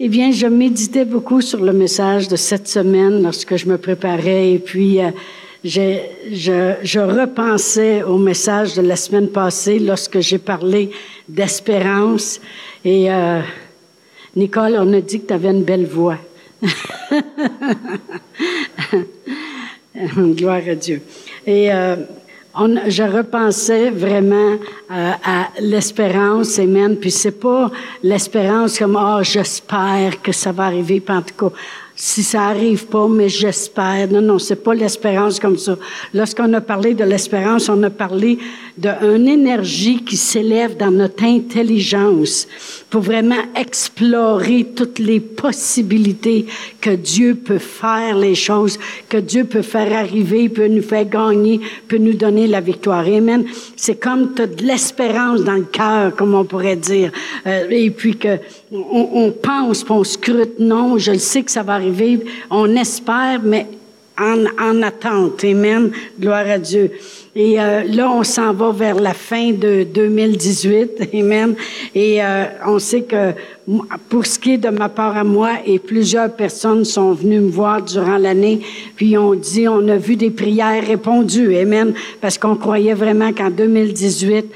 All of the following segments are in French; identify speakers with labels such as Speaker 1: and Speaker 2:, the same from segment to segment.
Speaker 1: Eh bien, je méditais beaucoup sur le message de cette semaine lorsque je me préparais et puis euh, je, je, repensais au message de la semaine passée lorsque j'ai parlé d'espérance. Et euh, Nicole, on a dit que tu avais une belle voix. Gloire à Dieu. Et euh, on, je repensais vraiment euh, à l'espérance, amen. Puis c'est pas l'espérance comme oh j'espère que ça va arriver, puis en tout cas si ça arrive pas, mais j'espère. Non, non, c'est pas l'espérance comme ça. Lorsqu'on a parlé de l'espérance, on a parlé d'une énergie qui s'élève dans notre intelligence pour vraiment explorer toutes les possibilités que Dieu peut faire les choses, que Dieu peut faire arriver, peut nous faire gagner, peut nous donner la victoire. Amen. C'est comme tu de l'espérance dans le cœur, comme on pourrait dire. Euh, et puis que on, on pense, on scrute. Non, je le sais que ça va arriver. On espère, mais en, en attente. Amen. Gloire à Dieu. Et euh, là, on s'en va vers la fin de 2018. Amen. Et euh, on sait que pour ce qui est de ma part à moi, et plusieurs personnes sont venues me voir durant l'année, puis on dit, on a vu des prières répondues. Amen. Parce qu'on croyait vraiment qu'en 2018,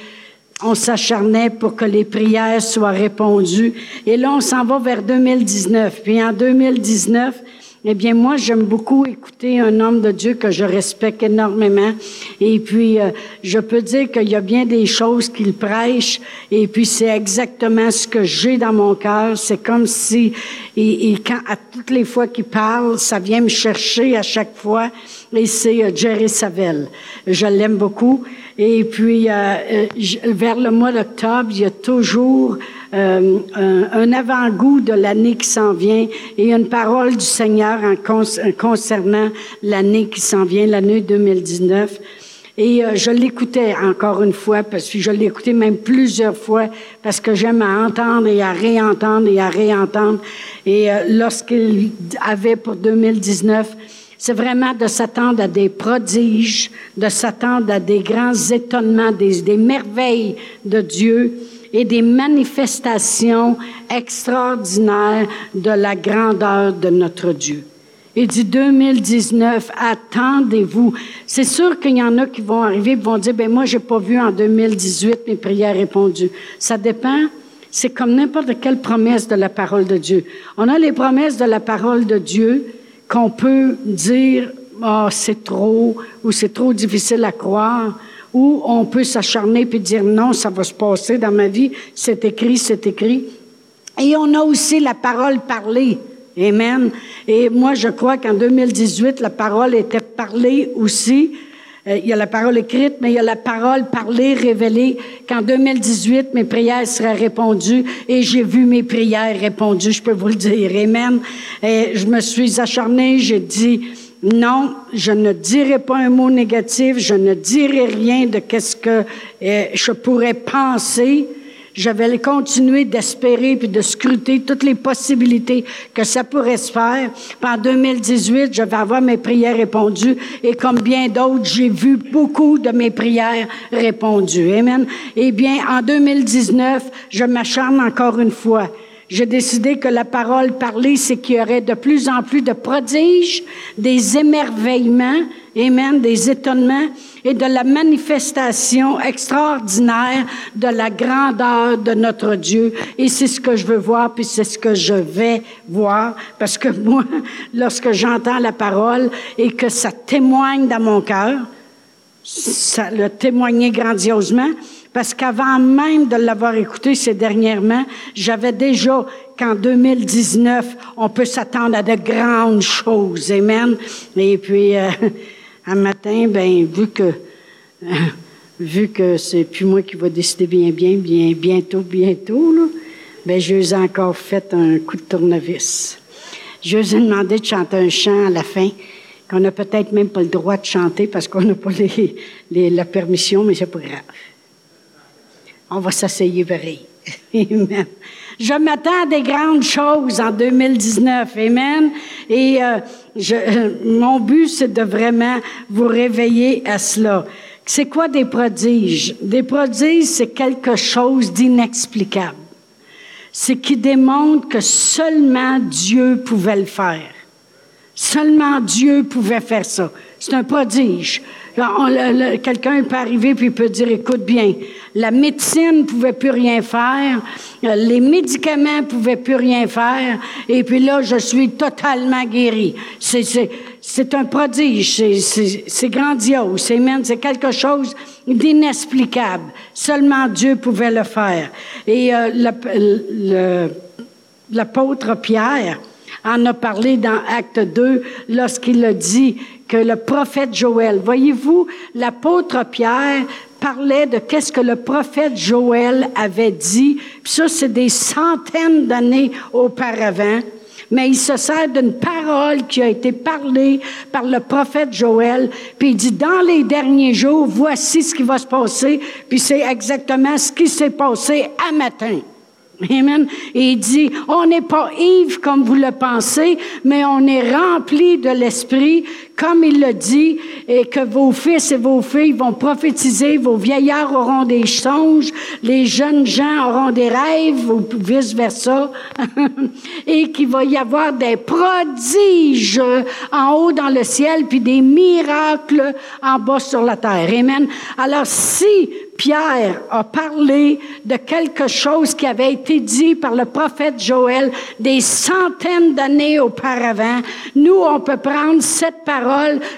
Speaker 1: on s'acharnait pour que les prières soient répondues. Et là, on s'en va vers 2019. Puis en 2019, eh bien, moi, j'aime beaucoup écouter un homme de Dieu que je respecte énormément. Et puis, euh, je peux dire qu'il y a bien des choses qu'il prêche. Et puis, c'est exactement ce que j'ai dans mon cœur. C'est comme si, et, quand, à toutes les fois qu'il parle, ça vient me chercher à chaque fois. Et c'est euh, Jerry Savelle. Je l'aime beaucoup. Et puis, euh, vers le mois d'octobre, il y a toujours euh, un, avant-goût de l'année qui s'en vient et une parole du Seigneur en concernant l'année qui s'en vient, l'année 2019. Et euh, je l'écoutais encore une fois, parce que je écouté même plusieurs fois, parce que j'aime à entendre et à réentendre et à réentendre. Et euh, lorsqu'il avait pour 2019, c'est vraiment de s'attendre à des prodiges, de s'attendre à des grands étonnements, des, des merveilles de Dieu et des manifestations extraordinaires de la grandeur de notre Dieu. Il dit 2019, attendez-vous. C'est sûr qu'il y en a qui vont arriver et vont dire, ben moi, j'ai pas vu en 2018 mes prières répondues. Ça dépend. C'est comme n'importe quelle promesse de la parole de Dieu. On a les promesses de la parole de Dieu qu'on peut dire, oh, c'est trop, ou c'est trop difficile à croire ou on peut s'acharner puis dire non, ça va se passer dans ma vie, c'est écrit, c'est écrit. Et on a aussi la parole parlée. Amen. Et moi, je crois qu'en 2018, la parole était parlée aussi. Euh, il y a la parole écrite, mais il y a la parole parlée, révélée, qu'en 2018, mes prières seraient répondues et j'ai vu mes prières répondues, je peux vous le dire. Amen. Et je me suis acharnée, j'ai dit, non, je ne dirai pas un mot négatif, je ne dirai rien de qu'est-ce que euh, je pourrais penser. Je vais continuer d'espérer puis de scruter toutes les possibilités que ça pourrait se faire. Puis en 2018, je vais avoir mes prières répondues et comme bien d'autres, j'ai vu beaucoup de mes prières répondues. Amen. Eh bien, en 2019, je m'acharne encore une fois j'ai décidé que la parole parlée, c'est qu'il y aurait de plus en plus de prodiges, des émerveillements, amen, des étonnements et de la manifestation extraordinaire de la grandeur de notre Dieu. Et c'est ce que je veux voir, puis c'est ce que je vais voir, parce que moi, lorsque j'entends la parole et que ça témoigne dans mon cœur, ça le témoignait grandiosement, parce qu'avant même de l'avoir écouté ces dernièrement, j'avais déjà qu'en 2019, on peut s'attendre à de grandes choses. Amen. Et puis, euh, un matin, ben, vu que, euh, vu que c'est plus moi qui va décider bien, bien, bien, bientôt, bientôt, là, ben, je ai encore fait un coup de tournevis. Je lui ai demandé de chanter un chant à la fin qu'on n'a peut-être même pas le droit de chanter parce qu'on n'a pas les, la permission, mais c'est pas grave on va s'asseoir pareil. Amen. Je m'attends à des grandes choses en 2019. Amen. Et euh, je, euh, mon but, c'est de vraiment vous réveiller à cela. C'est quoi des prodiges? Des prodiges, c'est quelque chose d'inexplicable. c'est qu'il démontre que seulement Dieu pouvait le faire. Seulement Dieu pouvait faire ça. C'est un prodige. Quelqu'un peut arriver puis peut dire, écoute bien, la médecine ne pouvait plus rien faire, euh, les médicaments ne pouvaient plus rien faire, et puis là, je suis totalement guéri. C'est un prodige, c'est grandiose, c'est quelque chose d'inexplicable. Seulement Dieu pouvait le faire. Et euh, l'apôtre Pierre, en a parlé dans Acte 2 lorsqu'il a dit que le prophète Joël, voyez-vous, l'apôtre Pierre parlait de qu'est-ce que le prophète Joël avait dit. Puis ça, c'est des centaines d'années auparavant. Mais il se sert d'une parole qui a été parlée par le prophète Joël. Puis il dit, dans les derniers jours, voici ce qui va se passer. Puis c'est exactement ce qui s'est passé à matin. Amen. Et il dit, on n'est pas ivre comme vous le pensez, mais on est rempli de l'Esprit, comme il le dit, et que vos fils et vos filles vont prophétiser, vos vieillards auront des songes, les jeunes gens auront des rêves, ou vice-versa, et qu'il va y avoir des prodiges en haut dans le ciel, puis des miracles en bas sur la terre. Amen. Alors si Pierre a parlé de quelque chose qui avait été dit par le prophète Joël des centaines d'années auparavant. Nous, on peut prendre cette parole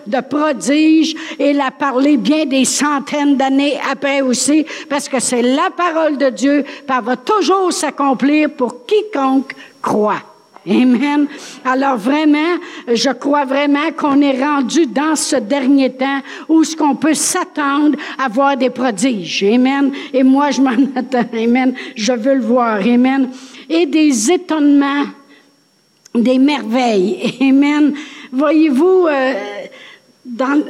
Speaker 1: de prodige et la parler bien des centaines d'années après aussi, parce que c'est la parole de Dieu, puis elle va toujours s'accomplir pour quiconque croit. Amen. Alors vraiment, je crois vraiment qu'on est rendu dans ce dernier temps où ce qu'on peut s'attendre à voir des prodiges. Amen. Et moi, je m'en attends. Amen. Je veux le voir. Amen. Et des étonnements, des merveilles. Amen. Voyez-vous, euh, dans,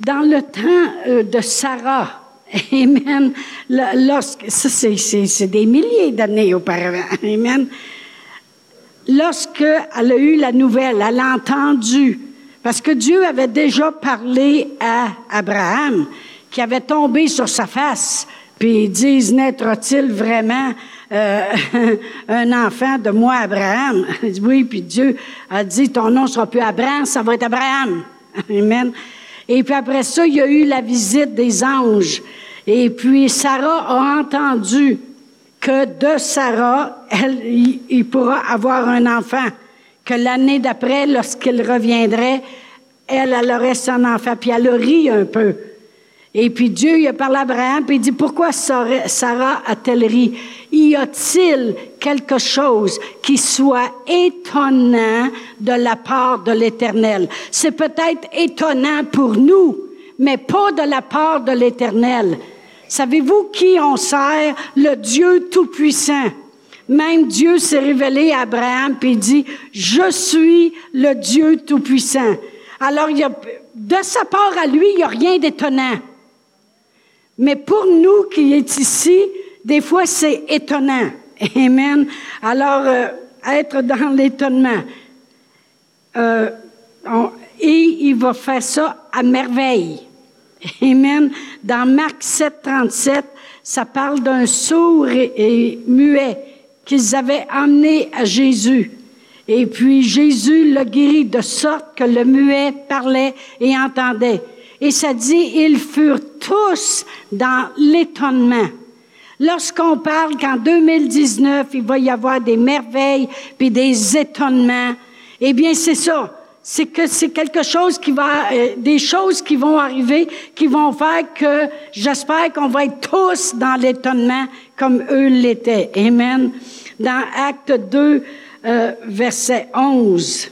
Speaker 1: dans le temps euh, de Sarah, Amen. Lorsque, ça, c'est des milliers d'années auparavant. Amen lorsqu'elle a eu la nouvelle, elle a entendu, parce que Dieu avait déjà parlé à Abraham, qui avait tombé sur sa face, puis ils disent, naîtra-t-il vraiment euh, un enfant de moi, Abraham? Oui, puis Dieu a dit, ton nom sera plus Abraham, ça va être Abraham. Amen. Et puis après ça, il y a eu la visite des anges. Et puis Sarah a entendu que de Sarah, elle, il pourra avoir un enfant. Que l'année d'après, lorsqu'il reviendrait, elle, elle aurait son enfant. Puis elle a ri un peu. Et puis Dieu, il a parlé à Abraham, puis il dit, pourquoi Sarah a-t-elle ri? Y a-t-il quelque chose qui soit étonnant de la part de l'Éternel? C'est peut-être étonnant pour nous, mais pas de la part de l'Éternel. Savez-vous qui on sert? Le Dieu Tout-Puissant. Même Dieu s'est révélé à Abraham et dit, je suis le Dieu Tout-Puissant. Alors, il y a, de sa part à lui, il n'y a rien d'étonnant. Mais pour nous qui est ici, des fois, c'est étonnant. Amen. Alors, euh, être dans l'étonnement. Euh, et il va faire ça à merveille. Amen. Dans Marc 7, 37, ça parle d'un sourd et, muet qu'ils avaient emmené à Jésus. Et puis Jésus l'a guéri de sorte que le muet parlait et entendait. Et ça dit, ils furent tous dans l'étonnement. Lorsqu'on parle qu'en 2019, il va y avoir des merveilles puis des étonnements, eh bien, c'est ça c'est que c'est quelque chose qui va, euh, des choses qui vont arriver, qui vont faire que j'espère qu'on va être tous dans l'étonnement comme eux l'étaient. Amen. Dans Acte 2, euh, verset 11.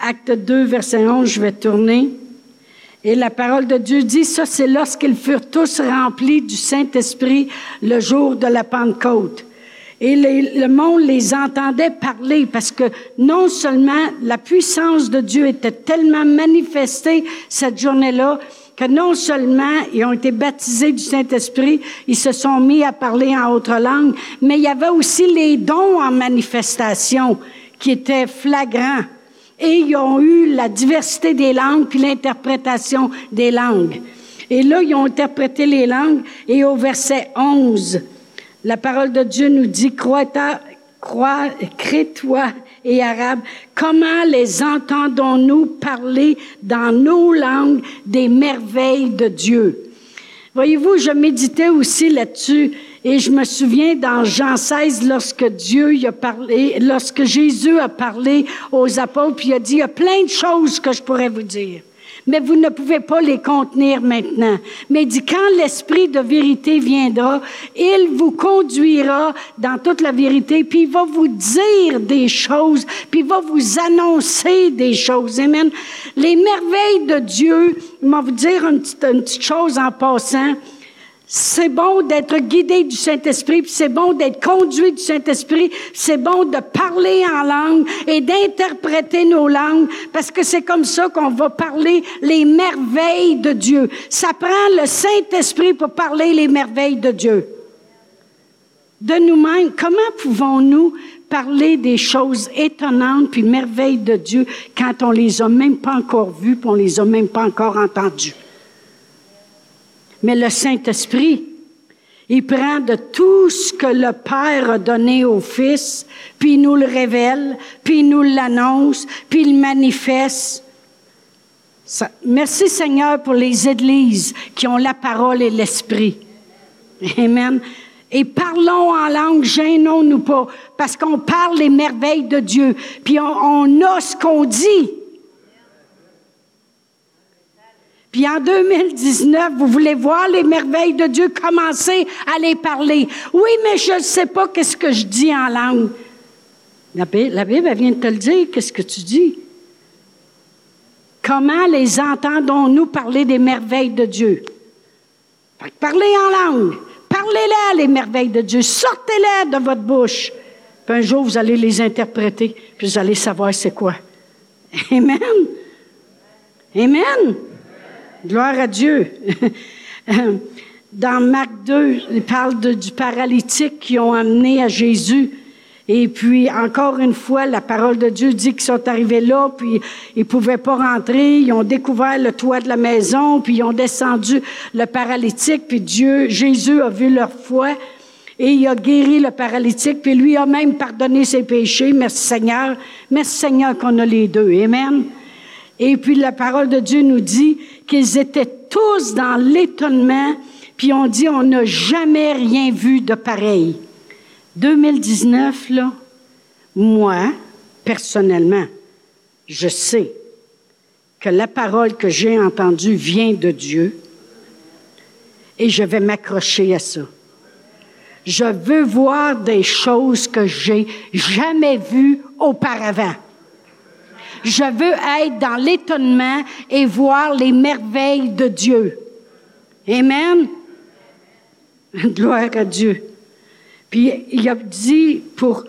Speaker 1: Acte 2, verset 11, je vais tourner. Et la parole de Dieu dit, ça c'est lorsqu'ils furent tous remplis du Saint-Esprit le jour de la Pentecôte. Et le monde les entendait parler parce que non seulement la puissance de Dieu était tellement manifestée cette journée-là, que non seulement ils ont été baptisés du Saint-Esprit, ils se sont mis à parler en autre langue, mais il y avait aussi les dons en manifestation qui étaient flagrants. Et ils ont eu la diversité des langues puis l'interprétation des langues. Et là, ils ont interprété les langues et au verset 11, La parole de Dieu nous dit, crois, crois, crée-toi et arabe, comment les entendons-nous parler dans nos langues des merveilles de Dieu? Voyez-vous, je méditais aussi là-dessus et je me souviens dans Jean 16, lorsque Dieu a parlé, lorsque Jésus a parlé aux apôtres, puis il a dit, il y a plein de choses que je pourrais vous dire mais vous ne pouvez pas les contenir maintenant. Mais il dit, quand l'Esprit de vérité viendra, il vous conduira dans toute la vérité, puis il va vous dire des choses, puis il va vous annoncer des choses. Amen. Les merveilles de Dieu, je vais vous dire une petite chose en passant. C'est bon d'être guidé du Saint-Esprit, c'est bon d'être conduit du Saint-Esprit, c'est bon de parler en langue et d'interpréter nos langues, parce que c'est comme ça qu'on va parler les merveilles de Dieu. Ça prend le Saint-Esprit pour parler les merveilles de Dieu. De nous-mêmes, comment pouvons-nous parler des choses étonnantes puis merveilles de Dieu quand on les a même pas encore vues, puis on les a même pas encore entendues? Mais le Saint-Esprit, il prend de tout ce que le Père a donné au Fils, puis il nous le révèle, puis il nous l'annonce, puis il le manifeste. merci Seigneur pour les églises qui ont la parole et l'esprit. Amen. Et parlons en langue, gênons-nous pas, parce qu'on parle les merveilles de Dieu, puis on, on a ce qu'on dit. Puis en 2019, vous voulez voir les merveilles de Dieu, commencer à les parler. Oui, mais je ne sais pas qu'est-ce que je dis en langue. La Bible, la Bible elle vient de te le dire, qu'est-ce que tu dis? Comment les entendons-nous parler des merveilles de Dieu? Parlez en langue. Parlez-les, les merveilles de Dieu. Sortez-les de votre bouche. Puis un jour, vous allez les interpréter, puis vous allez savoir c'est quoi. Amen. Amen. Gloire à Dieu. Dans Marc 2, il parle du paralytique qui ont amené à Jésus. Et puis, encore une fois, la parole de Dieu dit qu'ils sont arrivés là, puis ils pouvaient pas rentrer. Ils ont découvert le toit de la maison, puis ils ont descendu le paralytique, puis Dieu, Jésus a vu leur foi. Et il a guéri le paralytique, puis lui a même pardonné ses péchés. Merci Seigneur. Merci Seigneur qu'on a les deux. Amen. Et puis la parole de Dieu nous dit qu'ils étaient tous dans l'étonnement, puis on dit on n'a jamais rien vu de pareil. 2019, là, moi, personnellement, je sais que la parole que j'ai entendue vient de Dieu et je vais m'accrocher à ça. Je veux voir des choses que j'ai jamais vues auparavant. Je veux être dans l'étonnement et voir les merveilles de Dieu. Amen. Gloire à Dieu. Puis il a dit pour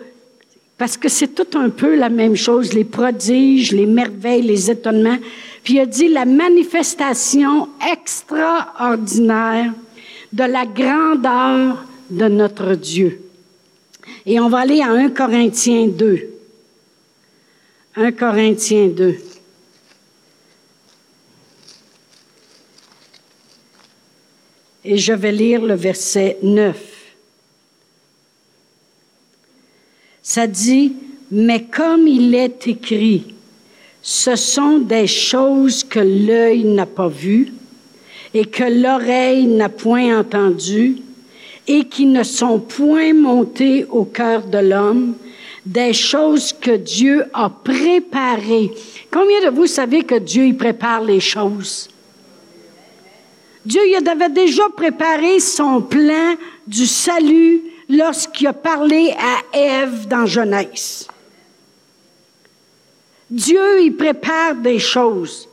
Speaker 1: parce que c'est tout un peu la même chose, les prodiges, les merveilles, les étonnements. Puis il a dit la manifestation extraordinaire de la grandeur de notre Dieu. Et on va aller à 1 Corinthiens 2. 1 Corinthiens 2. Et je vais lire le verset 9. Ça dit, mais comme il est écrit, ce sont des choses que l'œil n'a pas vues et que l'oreille n'a point entendues et qui ne sont point montées au cœur de l'homme, des choses que Dieu a préparées. Combien de vous savez que Dieu y prépare les choses? Dieu il avait déjà préparé son plan du salut lorsqu'il a parlé à Ève dans Genèse. Dieu, il prépare des choses.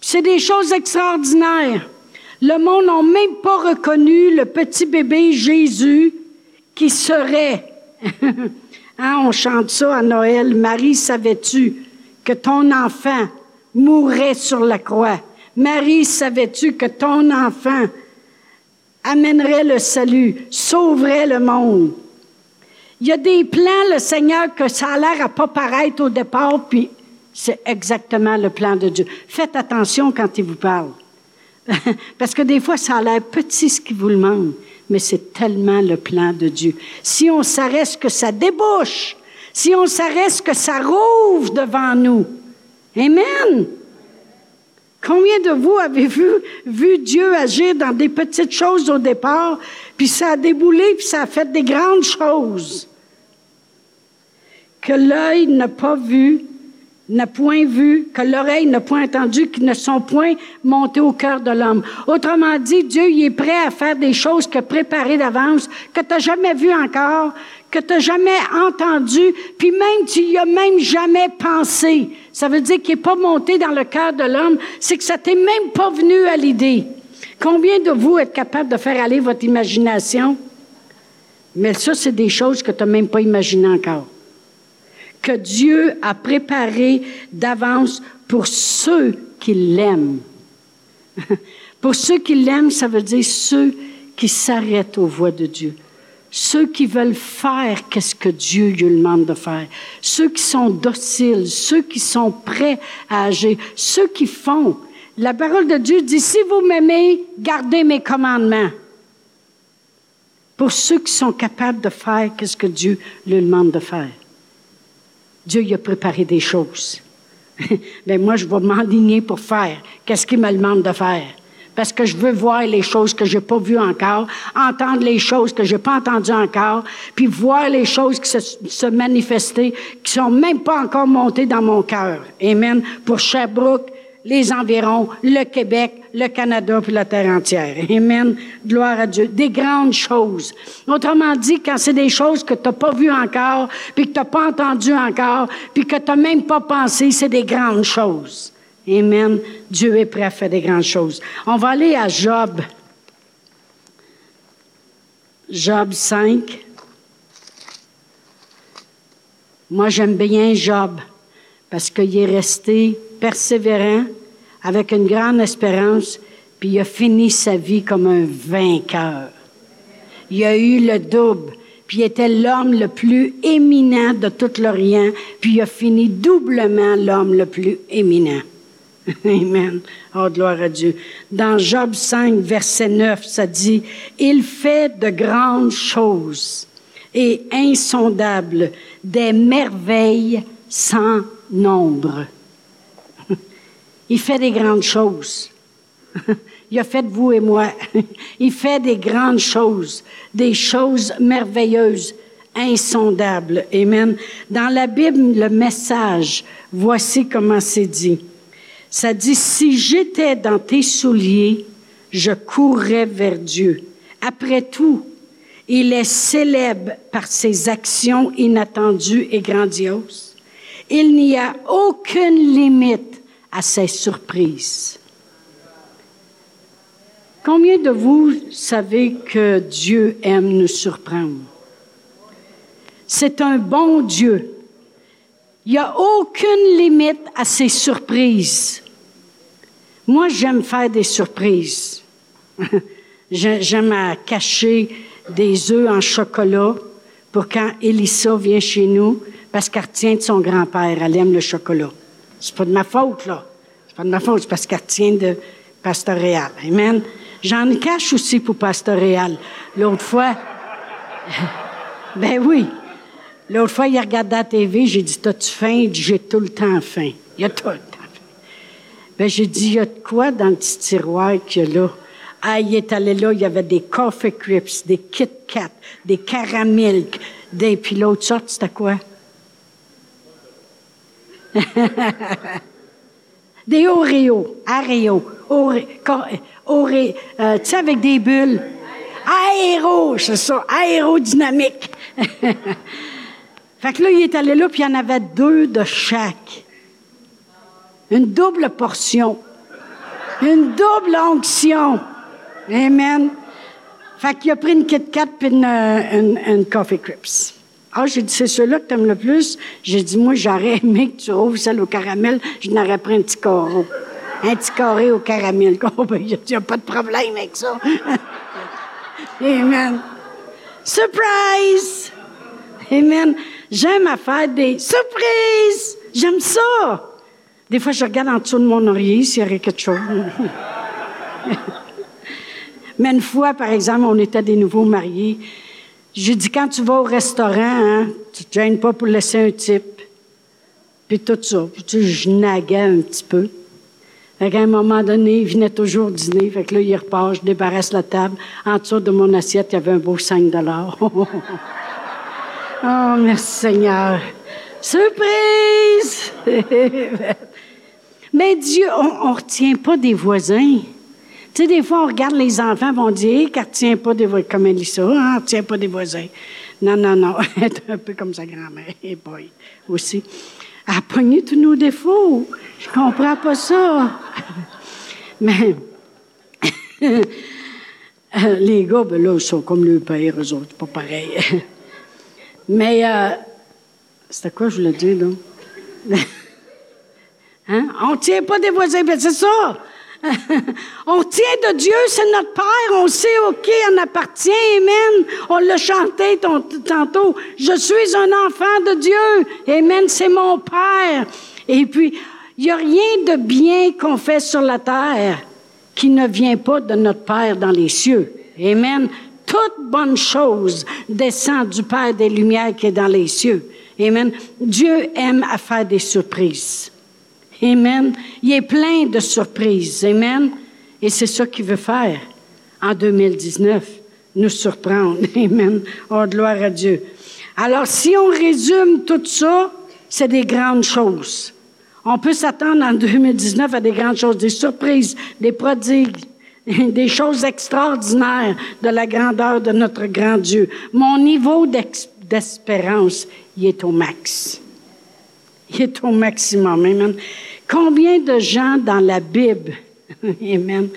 Speaker 1: C'est des choses extraordinaires. Le monde n'a même pas reconnu le petit bébé Jésus qui serait Hein, on chante ça à Noël. Marie, savais-tu que ton enfant mourrait sur la croix? Marie, savais-tu que ton enfant amènerait le salut, sauverait le monde? Il y a des plans, le Seigneur, que ça a l'air à pas paraître au départ, puis c'est exactement le plan de Dieu. Faites attention quand il vous parle. Parce que des fois, ça a l'air petit ce qu'il vous demande, mais c'est tellement le plan de Dieu. Si on s'arrête que ça débouche, si on s'arrête que ça rouvre devant nous. Amen. Combien de vous avez vu, vu Dieu agir dans des petites choses au départ, puis ça a déboulé, puis ça a fait des grandes choses? Que l'œil n'a pas vu, n'a point vu, que l'oreille n'a point entendu, qui ne sont point montés au cœur de l'homme. Autrement dit, Dieu il est prêt à faire des choses que préparées d'avance, que tu n'as jamais vu encore, que tu n'as jamais entendu, puis même tu y as même jamais pensé. Ça veut dire qu'il n'est pas monté dans le cœur de l'homme, c'est que ça t'est même pas venu à l'idée. Combien de vous êtes capable de faire aller votre imagination? Mais ça, c'est des choses que tu même pas imaginées encore que Dieu a préparé d'avance pour ceux qui l'aiment. pour ceux qui l'aiment, ça veut dire ceux qui s'arrêtent aux voies de Dieu. Ceux qui veulent faire qu'est-ce que Dieu lui demande de faire. Ceux qui sont dociles, ceux qui sont prêts à agir, ceux qui font. La parole de Dieu dit, si vous m'aimez, gardez mes commandements. Pour ceux qui sont capables de faire qu'est-ce que Dieu lui demande de faire. Dieu y a préparé des choses. Mais moi, je vais m'enligner pour faire. Qu'est-ce qu'il me demande de faire? Parce que je veux voir les choses que je n'ai pas vues encore, entendre les choses que je n'ai pas entendues encore, puis voir les choses qui se, se manifester, qui sont même pas encore montées dans mon cœur. Amen. Pour Sherbrooke, les environs, le Québec, le Canada, puis la terre entière. Amen. Gloire à Dieu. Des grandes choses. Autrement dit, quand c'est des choses que tu n'as pas vues encore, puis que tu n'as pas entendues encore, puis que tu n'as même pas pensé, c'est des grandes choses. Amen. Dieu est prêt à faire des grandes choses. On va aller à Job. Job 5. Moi, j'aime bien Job parce qu'il est resté persévérant, avec une grande espérance, puis il a fini sa vie comme un vainqueur. Il a eu le double, puis il était l'homme le plus éminent de tout l'Orient, puis il a fini doublement l'homme le plus éminent. Amen. Oh, gloire à Dieu. Dans Job 5, verset 9, ça dit, Il fait de grandes choses et insondables, des merveilles sans nombre. Il fait des grandes choses. Il a fait vous et moi. Il fait des grandes choses, des choses merveilleuses, insondables. Amen. Dans la Bible, le message, voici comment c'est dit. Ça dit, si j'étais dans tes souliers, je courrais vers Dieu. Après tout, il est célèbre par ses actions inattendues et grandioses. Il n'y a aucune limite à ses surprises. Combien de vous savez que Dieu aime nous surprendre? C'est un bon Dieu. Il n'y a aucune limite à ses surprises. Moi, j'aime faire des surprises. j'aime cacher des œufs en chocolat pour quand Elissa vient chez nous, parce qu'elle retient de son grand-père, elle aime le chocolat. C'est pas de ma faute, là. C'est pas de ma faute, c'est parce qu'elle tient de pastoréal. Amen. J'en cache aussi pour pastoréal. L'autre fois, ben oui. L'autre fois, il a regardé la TV, j'ai dit, t'as-tu faim? J'ai tout le temps faim. Il a tout le temps faim. Ben, j'ai dit, il y a de quoi dans le petit tiroir qu'il y a là? Ah, il est allé là, il y avait des Coffee Crips, des Kit Kat, des Caramilk, des, puis l'autre sorte, c'était quoi? des Oreos, Areo, Oreo, euh, tu sais, avec des bulles. Aéro, c'est ça, aérodynamique. fait que là, il est allé là, puis il y en avait deux de chaque. Une double portion. Une double onction. Amen. Fait qu'il a pris une Kit Kat puis une, une, une Coffee Crips. Ah, j'ai dit, c'est ceux-là que tu aimes le plus. J'ai dit, moi, j'aurais aimé que tu ouvres celle au caramel. Je n'aurais pris un petit carreau. Un petit carré au caramel. Oh, ben, il a, pas de problème avec ça. Amen. Surprise! Amen. J'aime à faire des surprises. J'aime ça. Des fois, je regarde en dessous de mon oreiller s'il y aurait quelque chose. Mais une fois, par exemple, on était des nouveaux mariés. J'ai dit, quand tu vas au restaurant, hein, tu te gênes pas pour laisser un type. Puis tout ça. Je naguais un petit peu. Fait qu'à un moment donné, il venait toujours dîner. Fait que là, il repart, je débarrasse la table. En dessous de mon assiette, il y avait un beau 5 oh, merci Seigneur. Surprise! Mais Dieu, on ne retient pas des voisins. Tu sais, des fois, on regarde les enfants, vont dire qu'elle ne retient pas des voisins, comme hein, elle ne retient pas des voisins. Non, non, non, elle est un peu comme sa grand-mère, et boy, aussi. Elle a pogné tous nos défauts. Je comprends pas ça. Mais les gars, ben là, ils sont comme le père, eux autres, pas pareil. Mais euh, c'était quoi je voulais dire, là? hein? On tient pas des voisins, ben c'est ça. on tient de Dieu, c'est notre Père, on sait, OK, on appartient, Amen. On l'a chanté tantôt. Je suis un enfant de Dieu, Amen, c'est mon Père. Et puis, il n'y a rien de bien qu'on fait sur la terre qui ne vient pas de notre Père dans les cieux. Amen. Toute bonne chose descend du Père des Lumières qui est dans les cieux. Amen. Dieu aime à faire des surprises. Amen. Il est plein de surprises. Amen. Et c'est ça qu'il veut faire en 2019, nous surprendre. Amen. Oh, gloire à Dieu. Alors, si on résume tout ça, c'est des grandes choses. On peut s'attendre en 2019 à des grandes choses, des surprises, des prodigues, des choses extraordinaires de la grandeur de notre grand Dieu. Mon niveau d'espérance, il est au max. Il est au maximum. Amen. Combien de gens dans la Bible, Amen,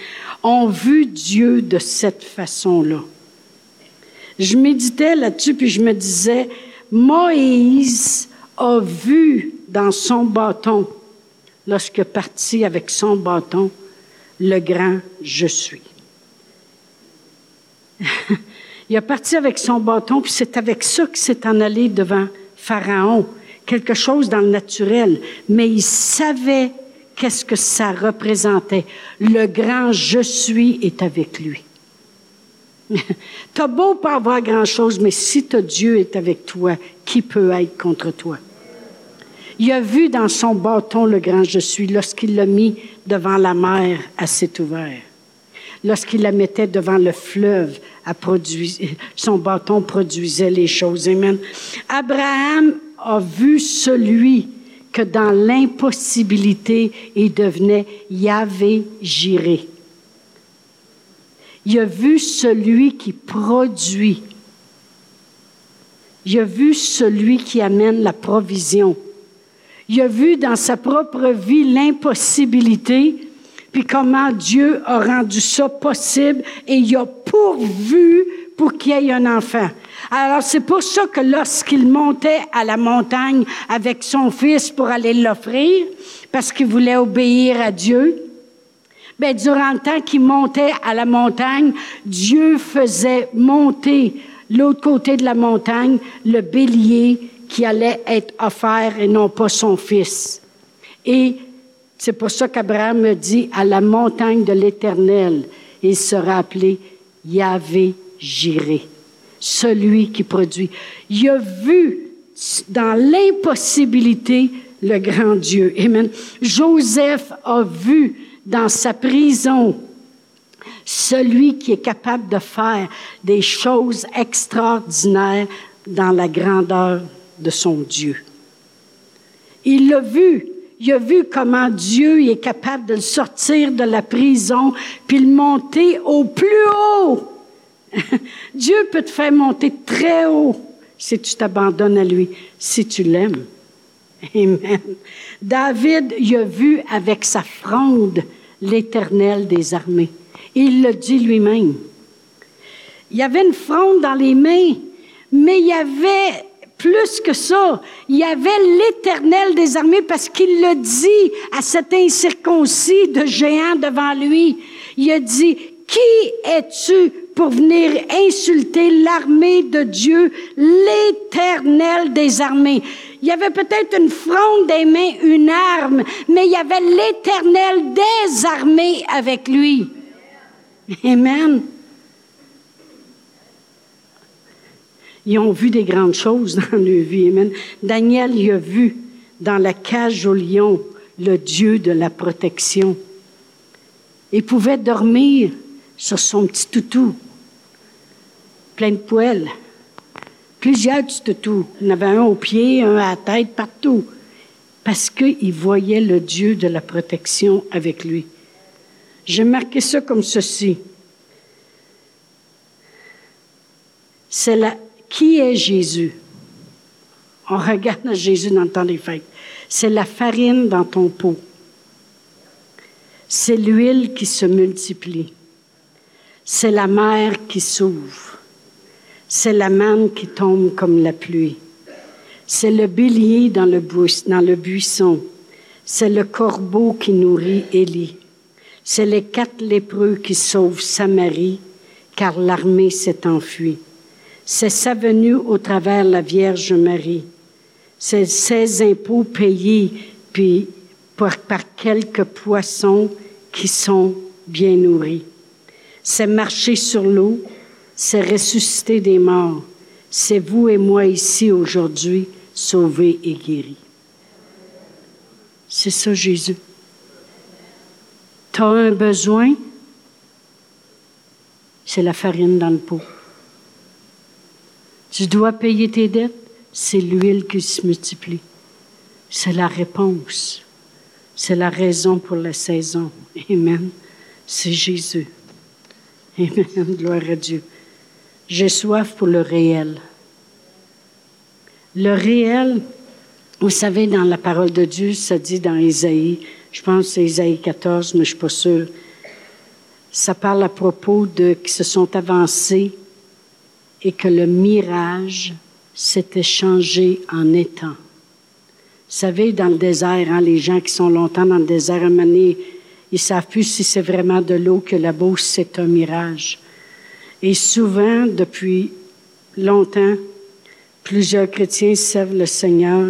Speaker 1: ont vu Dieu de cette façon-là? Je méditais là-dessus, puis je me disais, Moïse a vu dans son bâton, lorsque parti avec son bâton, le grand je suis. Il a parti avec son bâton, puis c'est avec ça qu'il s'est en allé devant Pharaon quelque chose dans le naturel, mais il savait qu'est-ce que ça représentait. Le grand je suis est avec lui. t'as beau pas avoir grand-chose, mais si ton Dieu est avec toi, qui peut être contre toi? Il a vu dans son bâton le grand je suis lorsqu'il l'a mis devant la mer à cet ouvert. Lorsqu'il la mettait devant le fleuve, à produire, son bâton produisait les choses. Amen. Abraham a vu celui que dans l'impossibilité, il devenait Yahvé Jiré. Il a vu celui qui produit. Il a vu celui qui amène la provision. Il a vu dans sa propre vie l'impossibilité, puis comment Dieu a rendu ça possible et il a pourvu pour qu'il y ait un enfant. Alors c'est pour ça que lorsqu'il montait à la montagne avec son fils pour aller l'offrir, parce qu'il voulait obéir à Dieu, ben, durant le temps qu'il montait à la montagne, Dieu faisait monter l'autre côté de la montagne le bélier qui allait être offert et non pas son fils. Et c'est pour ça qu'Abraham dit, à la montagne de l'Éternel, il sera appelé Yahvé Jiré celui qui produit. Il a vu dans l'impossibilité le grand Dieu. Amen. Joseph a vu dans sa prison celui qui est capable de faire des choses extraordinaires dans la grandeur de son Dieu. Il l'a vu. Il a vu comment Dieu est capable de le sortir de la prison, puis le monter au plus haut Dieu peut te faire monter très haut si tu t'abandonnes à lui, si tu l'aimes. Amen. David, il a vu avec sa fronde l'Éternel des armées. Il le dit lui-même. Il y avait une fronde dans les mains, mais il y avait plus que ça. Il y avait l'Éternel des armées parce qu'il le dit à cet incirconcis de géant devant lui. Il a dit, qui es-tu pour venir insulter l'armée de Dieu, l'éternel des armées. Il y avait peut-être une fronde des mains, une arme, mais il y avait l'éternel des armées avec lui. Amen. Ils ont vu des grandes choses dans leur vie. Amen. Daniel y a vu dans la cage au lion le Dieu de la protection. Il pouvait dormir sur son petit toutou plein de poêles. Plusieurs petits toutous. Il y en avait un au pied, un à la tête, partout. Parce qu'il voyait le Dieu de la protection avec lui. J'ai marqué ça comme ceci. C'est la, qui est Jésus? On regarde Jésus dans le temps des fêtes. C'est la farine dans ton pot. C'est l'huile qui se multiplie. C'est la mer qui s'ouvre. C'est la manne qui tombe comme la pluie. C'est le bélier dans le, buisson. C'est le corbeau qui nourrit Élie. C'est les quatre lépreux qui sauvent Samarie, car l'armée s'est enfuie. C'est sa venue au travers la Vierge Marie. C'est ses impôts payés puis par quelques poissons qui sont bien nourris. C'est marcher sur l'eau, c'est ressusciter des morts. C'est vous et moi ici aujourd'hui, sauvés et guéris. C'est ça Jésus. Tu as un besoin, c'est la farine dans le pot. Tu dois payer tes dettes, c'est l'huile qui se multiplie. C'est la réponse. C'est la raison pour la saison. Amen. C'est Jésus. Amen. Gloire à Dieu. J'ai soif pour le réel. Le réel, vous savez, dans la parole de Dieu, ça dit dans Isaïe, je pense c'est Isaïe 14, mais je ne suis pas sûre. Ça parle à propos de qui se sont avancés et que le mirage s'était changé en étang. Vous savez, dans le désert, hein, les gens qui sont longtemps dans le désert, à un moment donné, ils savent plus si c'est vraiment de l'eau que la bouche, c'est un mirage. Et souvent, depuis longtemps, plusieurs chrétiens servent le Seigneur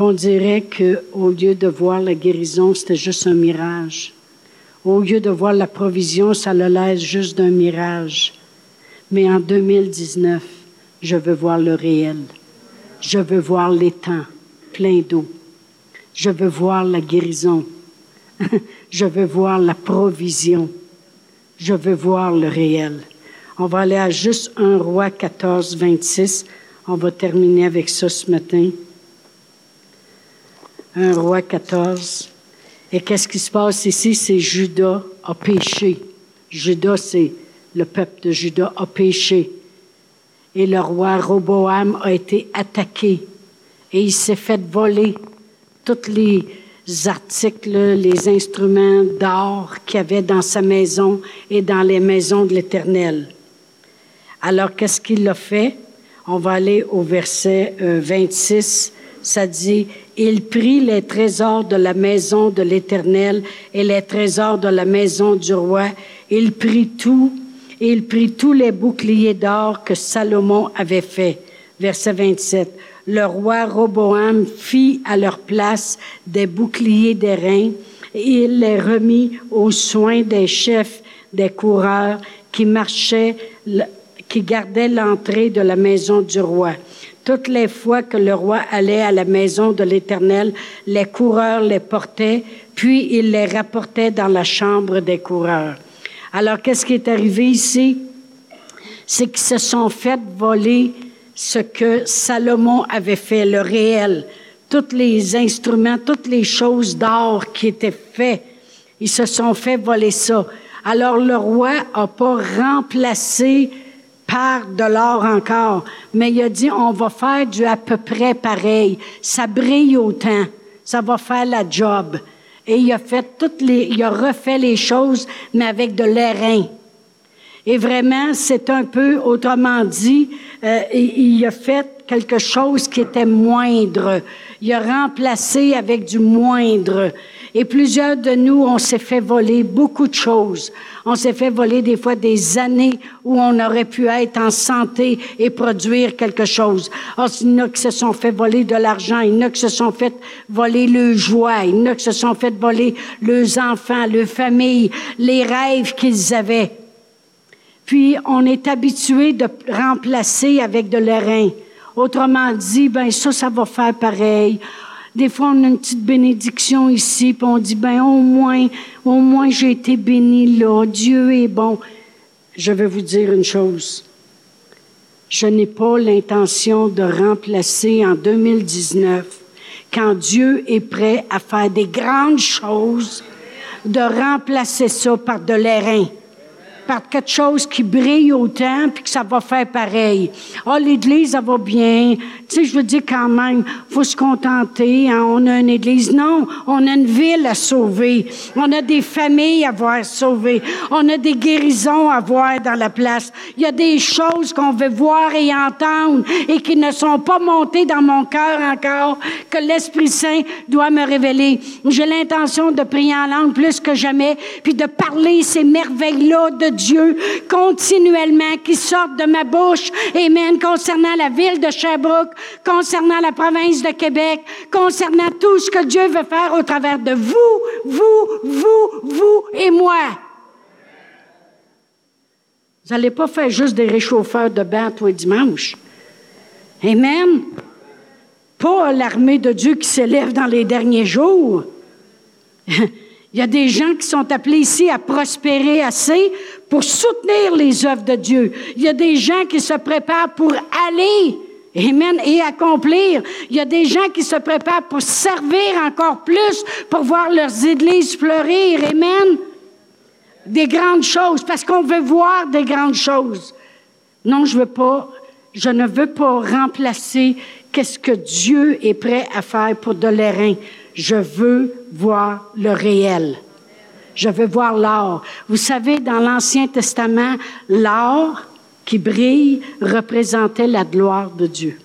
Speaker 1: on dirait qu'au lieu de voir la guérison, c'était juste un mirage. Au lieu de voir la provision, ça le laisse juste d'un mirage. Mais en 2019, je veux voir le réel. Je veux voir l'étang plein d'eau. Je veux voir la guérison. je veux voir la provision. Je veux voir le réel. On va aller à juste un roi 14, 26. On va terminer avec ça ce matin. 1 roi 14. Et qu'est-ce qui se passe ici? C'est Judas a péché. Judas, c'est le peuple de Judas a péché. Et le roi Roboam a été attaqué. Et il s'est fait voler tous les articles, les instruments d'or qu'il avait dans sa maison et dans les maisons de l'Éternel. Alors, qu'est-ce qu'il a fait? On va aller au verset 26. Euh, Ça dit, il prit les trésors de la maison de l'Éternel et les trésors de la maison du roi. Il prit tout, et il prit tous les boucliers d'or que Salomon avait fait. Verset 27. Le roi Roboam fit à leur place des boucliers d'airain et il les remit aux soins des chefs des coureurs qui marchaient, qui gardaient l'entrée de la maison du roi. Toutes les fois que le roi allait à la maison de l'Éternel, les coureurs les portaient, puis il les rapportait dans la chambre des coureurs. Alors, qu'est-ce qui est arrivé ici? C'est qu'ils se sont fait voler ce que Salomon avait fait, le réel, tous les instruments, toutes les choses d'or qui étaient faites. Ils se sont fait voler ça. Alors, le roi n'a pas remplacé par de l'or encore. Mais il a dit, on va faire du à peu près pareil. Ça brille autant. Ça va faire la job. Et il a fait toutes les, il a refait les choses, mais avec de l'airain. Et vraiment, c'est un peu, autrement dit, euh, il a fait quelque chose qui était moindre. Il a remplacé avec du moindre. Et plusieurs de nous, on s'est fait voler beaucoup de choses. On s'est fait voler des fois des années où on aurait pu être en santé et produire quelque chose. Oh, il y en a qui se sont fait voler de l'argent, il y en a qui se sont fait voler le joie, il y en a qui se sont fait voler leurs enfants, leurs familles, les rêves qu'ils avaient. Puis on est habitué de remplacer avec de l'airain. Autrement dit, ben ça, ça va faire pareil. Des fois, on a une petite bénédiction ici, puis on dit, ben au moins, au moins j'ai été béni là. Dieu est bon. Je vais vous dire une chose. Je n'ai pas l'intention de remplacer en 2019, quand Dieu est prêt à faire des grandes choses, de remplacer ça par de l'airain par quelque chose qui brille autant, puis que ça va faire pareil. Ah, oh, l'Église, ça va bien. Tu sais, je veux dire quand même, faut se contenter. Hein, on a une Église. Non, on a une ville à sauver. On a des familles à voir sauver. On a des guérisons à voir dans la place. Il y a des choses qu'on veut voir et entendre et qui ne sont pas montées dans mon cœur encore, que l'Esprit Saint doit me révéler. J'ai l'intention de prier en langue plus que jamais, puis de parler ces merveilles-là de Dieu continuellement qui sortent de ma bouche. Amen. Concernant la ville de Sherbrooke, concernant la province de Québec, concernant tout ce que Dieu veut faire au travers de vous, vous, vous, vous et moi. Vous n'allez pas faire juste des réchauffeurs de bain tous les dimanches. Amen. Pas l'armée de Dieu qui s'élève dans les derniers jours. Il y a des gens qui sont appelés ici à prospérer assez pour soutenir les œuvres de Dieu. Il y a des gens qui se préparent pour aller, Amen, et accomplir. Il y a des gens qui se préparent pour servir encore plus, pour voir leurs églises fleurir. Amen. Des grandes choses, parce qu'on veut voir des grandes choses. Non, je veux pas, je ne veux pas remplacer qu'est-ce que Dieu est prêt à faire pour de l'airain. Je veux voir le réel. Je veux voir l'or. Vous savez, dans l'Ancien Testament, l'or qui brille représentait la gloire de Dieu.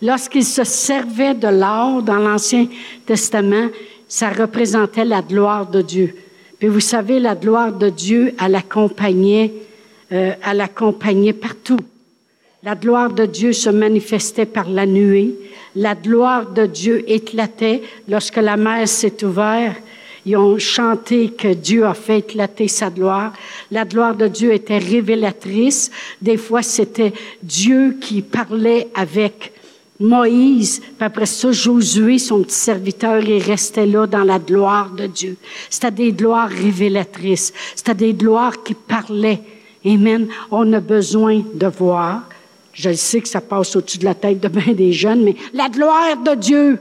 Speaker 1: Lorsqu'il se servait de l'or dans l'Ancien Testament, ça représentait la gloire de Dieu. Puis vous savez, la gloire de Dieu, elle accompagnait, euh, elle accompagnait partout. La gloire de Dieu se manifestait par la nuée. La gloire de Dieu éclatait lorsque la mer s'est ouverte. Ils ont chanté que Dieu a fait éclater sa gloire. La gloire de Dieu était révélatrice. Des fois, c'était Dieu qui parlait avec Moïse, puis après ça, Josué, son petit serviteur, il restait là dans la gloire de Dieu. C'était des gloires révélatrices. C'était des gloires qui parlaient. Amen. On a besoin de voir je sais que ça passe au-dessus de la tête de bien des jeunes, mais la gloire de Dieu,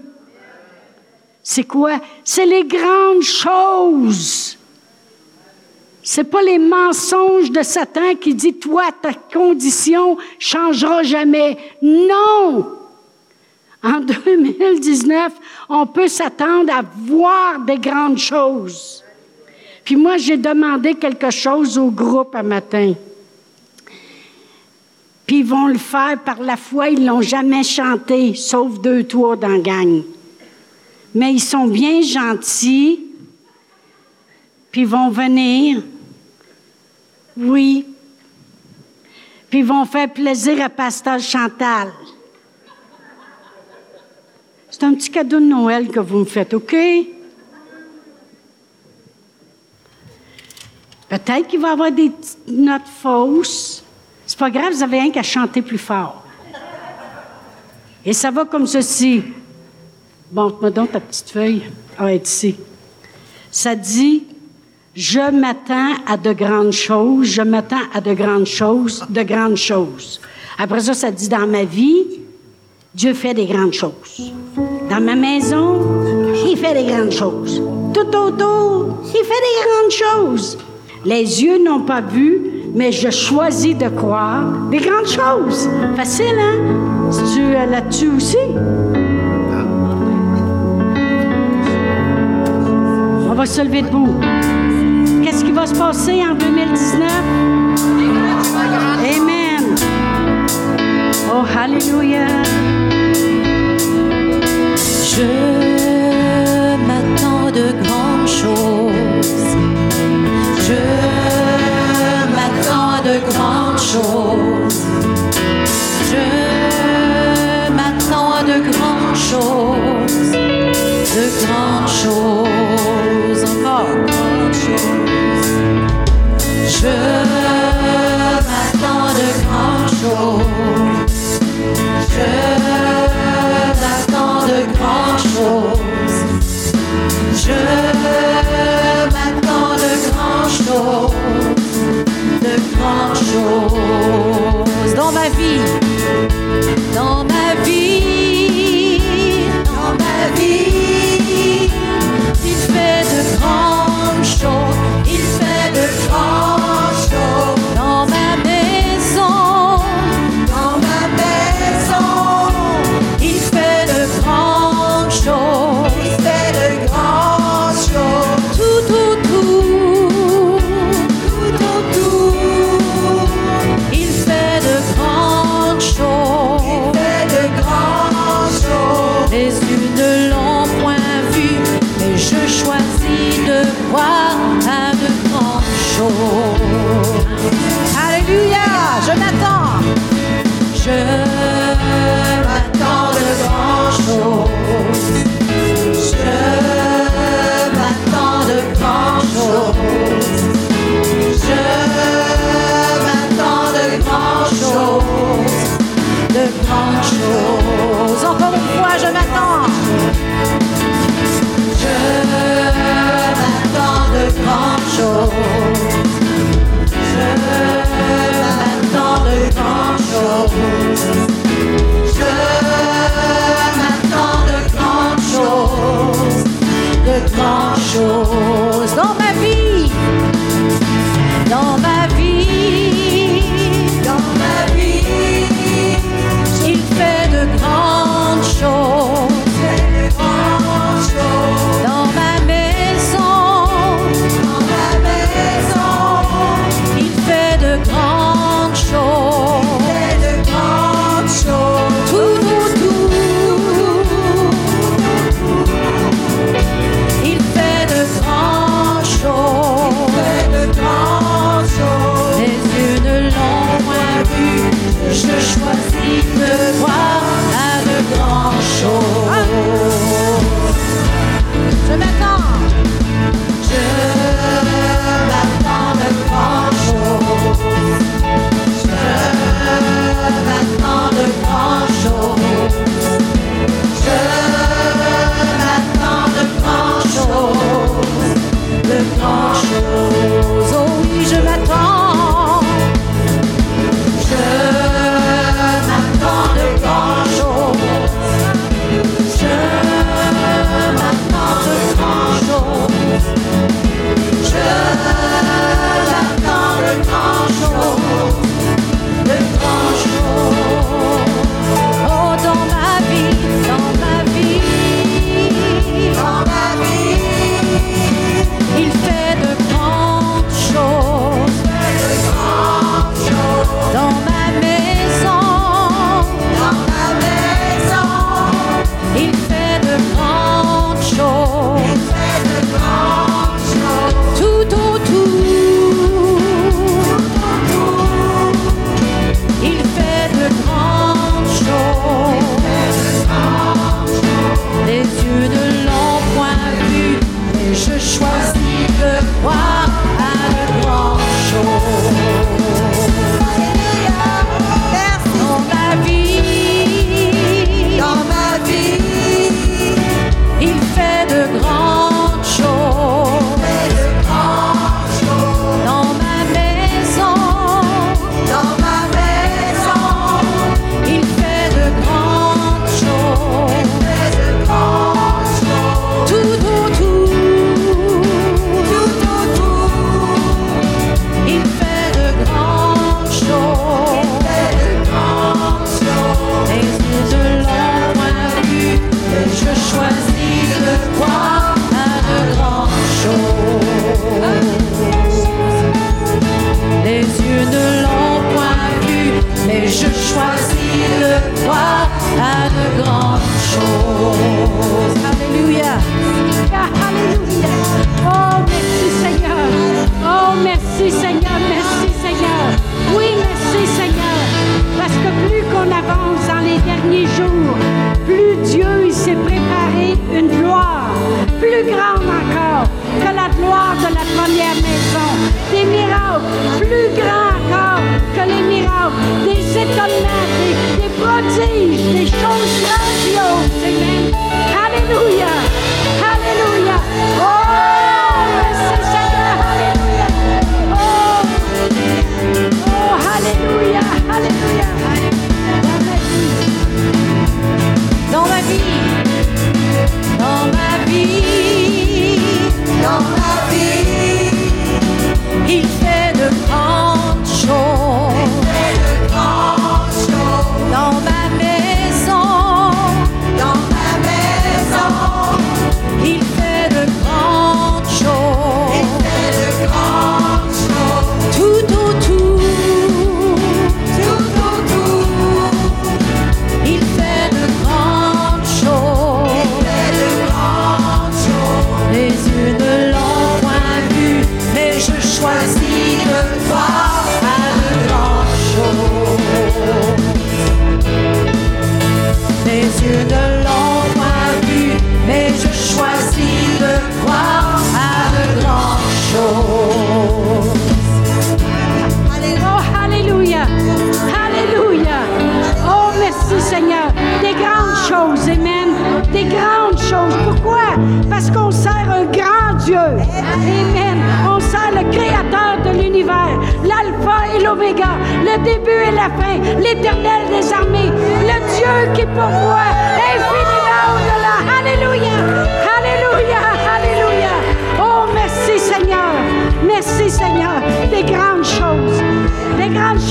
Speaker 1: c'est quoi? C'est les grandes choses. C'est pas les mensonges de Satan qui dit, toi, ta condition changera jamais. Non! En 2019, on peut s'attendre à voir des grandes choses. Puis moi, j'ai demandé quelque chose au groupe un matin puis ils vont le faire par la foi. Ils l'ont jamais chanté, sauf deux, trois dans la gang. Mais ils sont bien gentils, puis vont venir. Oui. Puis vont faire plaisir à Pasteur Chantal. C'est un petit cadeau de Noël que vous me faites, OK? Peut-être qu'il va y avoir des notes fausses. C'est pas grave, vous avez rien qu'à chanter plus fort. Et ça va comme ceci. Bon, moi donc ta petite feuille. Ah, ici. Ça dit Je m'attends à de grandes choses, je m'attends à de grandes choses, de grandes choses. Après ça, ça dit Dans ma vie, Dieu fait des grandes choses. Dans ma maison, il fait des grandes choses. Tout autour, il fait des grandes choses. Les yeux n'ont pas vu, mais je choisis de croire des grandes choses. Facile, hein? Si tu es là-dessus aussi. On va se lever debout. Qu'est-ce qui va se passer en 2019? Amen. Oh, Hallelujah.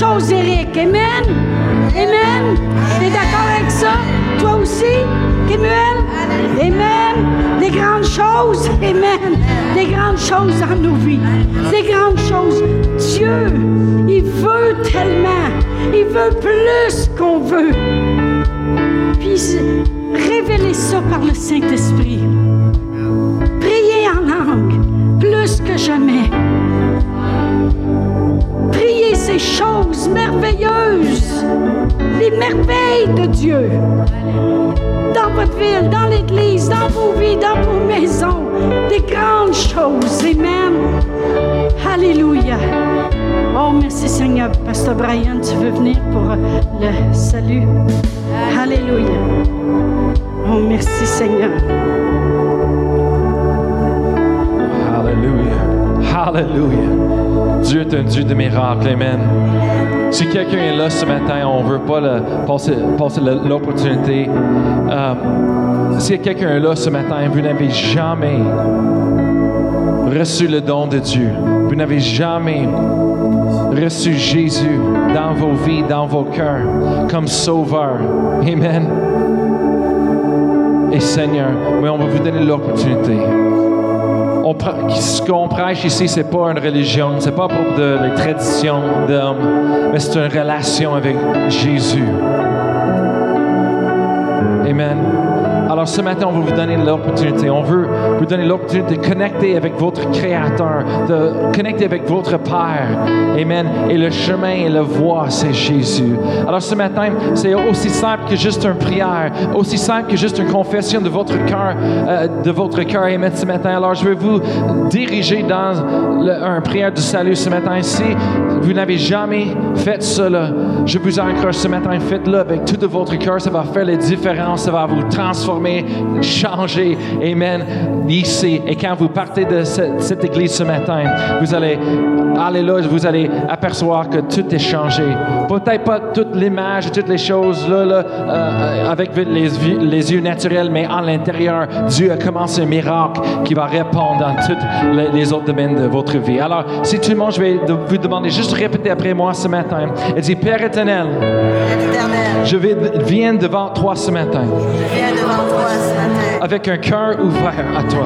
Speaker 2: Choses,
Speaker 1: Eric. Amen, Amen. T'es d'accord avec ça? Toi aussi, Amen, Amen. Des grandes choses, Amen. Des grandes choses dans nos vies, des grandes choses. Dieu, il veut tellement, il veut plus qu'on veut. Puis révélez ça par le Saint-Esprit. Priez en langue plus que jamais. Choses merveilleuses, les merveilles de Dieu. Dans votre ville, dans l'église, dans vos vies, dans vos maisons, des grandes choses. Amen. Alléluia. Oh, merci Seigneur. Pasteur Brian, tu veux venir pour le salut? Alléluia. Oh, merci Seigneur.
Speaker 3: Alléluia. Alléluia. Dieu est un Dieu de miracles. Amen. Si quelqu'un est là ce matin, on ne veut pas passer, l'opportunité. Euh, si quelqu'un est là ce matin, vous n'avez jamais reçu le don de Dieu. Vous n'avez jamais reçu Jésus dans vos vies, dans vos cœurs, comme sauveur. Amen. Et Seigneur, mais on va vous donner l'opportunité. Ce qu'on prêche ici, c'est pas une religion, c'est pas pour de, les traditions d'hommes, mais c'est une relation avec Jésus. Amen. Alors ce matin, on veut vous donner l'opportunité. On veut vous donner l'opportunité de connecter avec votre Créateur, de connecter avec votre Père. Amen. Et le chemin et la voie, c'est Jésus. Alors ce matin, c'est aussi simple que juste une prière, aussi simple que juste une confession de votre cœur, euh, de votre cœur. Amen. Ce matin, alors je vais vous diriger dans le- un prière du salut ce matin. Si vous n'avez jamais fait cela, je vous encourage ce matin, faites-le avec tout de votre cœur. Ça va faire la différence. Ça va vous transformer, changer. Amen. Ici. Et quand vous partez de cette, église ce matin, vous allez aller là, vous allez apercevoir que tout est changé. Peut-être pas toute l'image, toutes les choses là, là, euh, avec les, yeux naturels, mais en l'intérieur, Dieu a commencé un miracle qui va répondre dans tous les, autres domaines de votre vie. Alors, si tout le monde, je vais vous demander juste de répéter après moi ce matin. Et dit, Père éternel,
Speaker 4: Éternel,
Speaker 3: je vais- viens devant toi ce matin
Speaker 4: je viens devant toi ce matin
Speaker 3: avec un cœur ouvert à toi.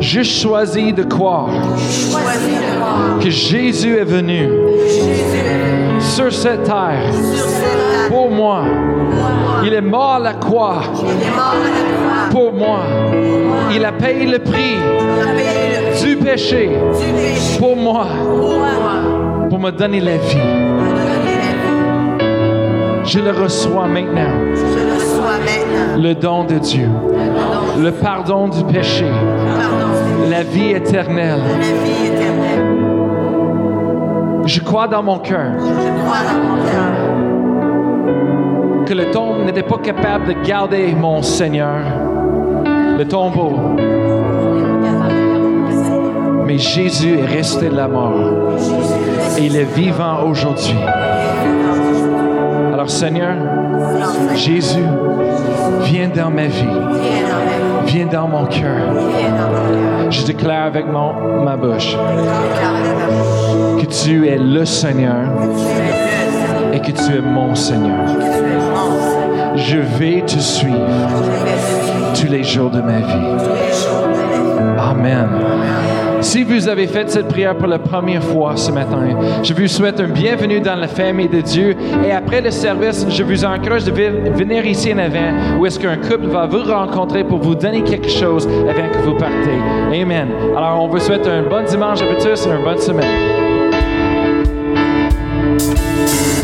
Speaker 3: Je choisis de croire que Jésus est venu sur cette terre pour moi. Il est mort à la croix pour moi. Il a payé le prix du péché pour moi,
Speaker 4: pour
Speaker 3: me donner la vie. Je le reçois maintenant,
Speaker 4: le
Speaker 3: don de Dieu, le pardon du péché, la vie éternelle.
Speaker 4: La vie éternelle.
Speaker 3: Je crois dans mon cœur
Speaker 4: Je crois dans mon cœur
Speaker 3: que le tombe n'était pas capable de garder mon Seigneur, le tombeau, mais Jésus est resté de la mort et il est vivant aujourd'hui. Alors Seigneur, Jésus, viens dans ma vie, viens dans mon cœur. Je déclare avec ma bouche que tu es le Seigneur et que tu es mon Seigneur. Je vais te suivre tous les jours de ma vie. Amen. Si vous avez fait cette prière pour la première fois ce matin, je vous souhaite un bienvenue dans la famille de Dieu. Et après le service, je vous encourage de venir ici en avant où est-ce qu'un couple va vous rencontrer pour vous donner quelque chose avant que vous partez. Amen. Alors, on vous souhaite un bon dimanche à tous et une bonne semaine.